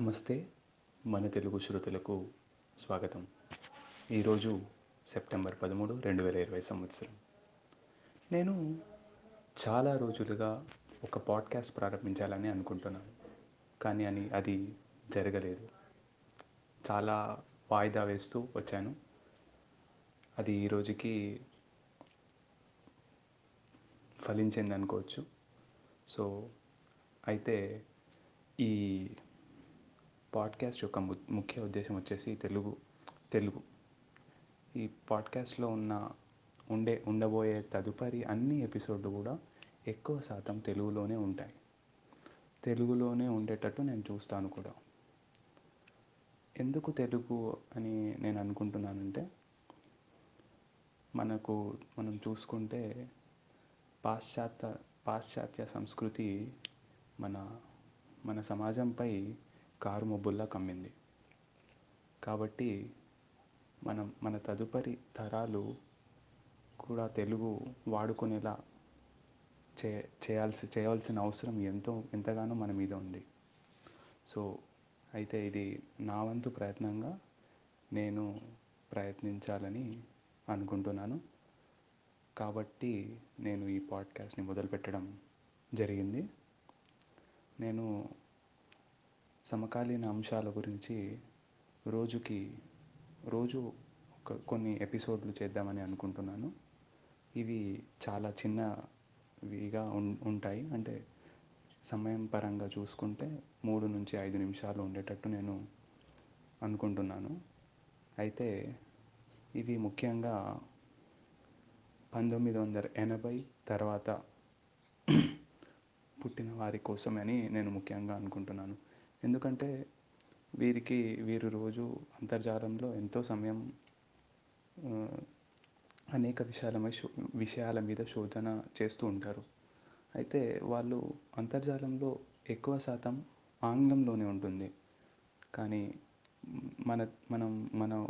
నమస్తే మన తెలుగు శ్రోతలకు స్వాగతం. ఈరోజు సెప్టెంబర్ పదమూడు రెండు వేల ఇరవై సంవత్సరం. నేను చాలా రోజులుగా ఒక పాడ్కాస్ట్ ప్రారంభించాలని అనుకుంటున్నాను కానీ అని అది జరగలేదు. చాలా వాయిదా వేస్తూ వచ్చాను. అది ఈ రోజుకి ఫలించింది అనుకోవచ్చు సో అయితే ఈ పాడ్కాస్ట్ యొక్క ము ముఖ్య ఉద్దేశం వచ్చేసి తెలుగు తెలుగు. ఈ పాడ్కాస్ట్లో ఉన్న ఉండే ఉండబోయే తదుపరి అన్ని ఎపిసోడ్లు కూడా ఎక్కువ శాతం తెలుగులోనే ఉంటాయి. తెలుగులోనే ఉండేటట్టు నేను చూస్తాను కూడా. ఎందుకు తెలుగు అని నేను అనుకుంటున్నానంటే మనకు మనం చూసుకుంటే పాశ్చాత్య పాశ్చాత్య సంస్కృతి మన మన సమాజంపై కారు మబ్బుల్లా కమ్మింది. కాబట్టి మనం మన తదుపరి తరాలు కూడా తెలుగు వాడుకునేలా చే చేయాల్సి చేయవలసిన అవసరం ఎంతో ఎంతగానో మన మీద ఉంది. సో అయితే ఇది నా వంతు ప్రయత్నంగా నేను ప్రయత్నించాలని అనుకుంటున్నాను. కాబట్టి నేను ఈ పాడ్కాస్ట్ని మొదలుపెట్టడం జరిగింది. నేను సమకాలీన అంశాల గురించి రోజుకి రోజు ఒక కొన్ని ఎపిసోడ్లు చేద్దామని అనుకుంటున్నాను. ఇవి చాలా చిన్నవిగా ఉం ఉంటాయి. అంటే సమయం పరంగా చూసుకుంటే మూడు నుంచి ఐదు నిమిషాలు ఉండేటట్టు నేను అనుకుంటున్నాను. అయితే ఇవి ముఖ్యంగా పంతొమ్మిది వందల ఎనభై తర్వాత పుట్టిన వారి కోసమని నేను ముఖ్యంగా అనుకుంటున్నాను. ఎందుకంటే వీరికి వీరు రోజు అంతర్జాలంలో ఎంతో సమయం అనేక విషయాలమై శో విషయాల మీద శోధన చేస్తూ ఉంటారు. అయితే వాళ్ళు అంతర్జాలంలో ఎక్కువ శాతం ఆంగ్లంలోనే ఉంటుంది. కానీ మన మనం మన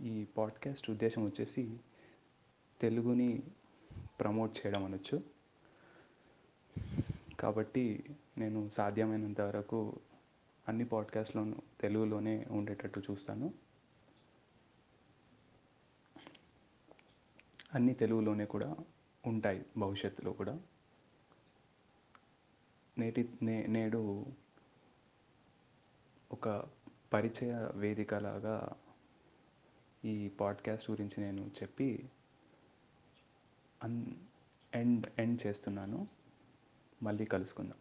ఈ పాడ్కాస్ట్ ఉద్దేశం వచ్చేసి తెలుగుని ప్రమోట్ చేయడం అనొచ్చు. కాబట్టి నేను సాధ్యమైనంత వరకు అన్ని పాడ్కాస్ట్లోనూ తెలుగులోనే ఉండేటట్టు చూస్తాను. అన్నీ తెలుగులోనే కూడా ఉంటాయి భవిష్యత్తులో కూడా. నేటి నే నేడు ఒక పరిచయ వేదిక లాగా ఈ పాడ్కాస్ట్ గురించి నేను చెప్పి అన్ ఎండ్ ఎండ్ చేస్తున్నాను. మళ్ళీ కలుసుకుందాం.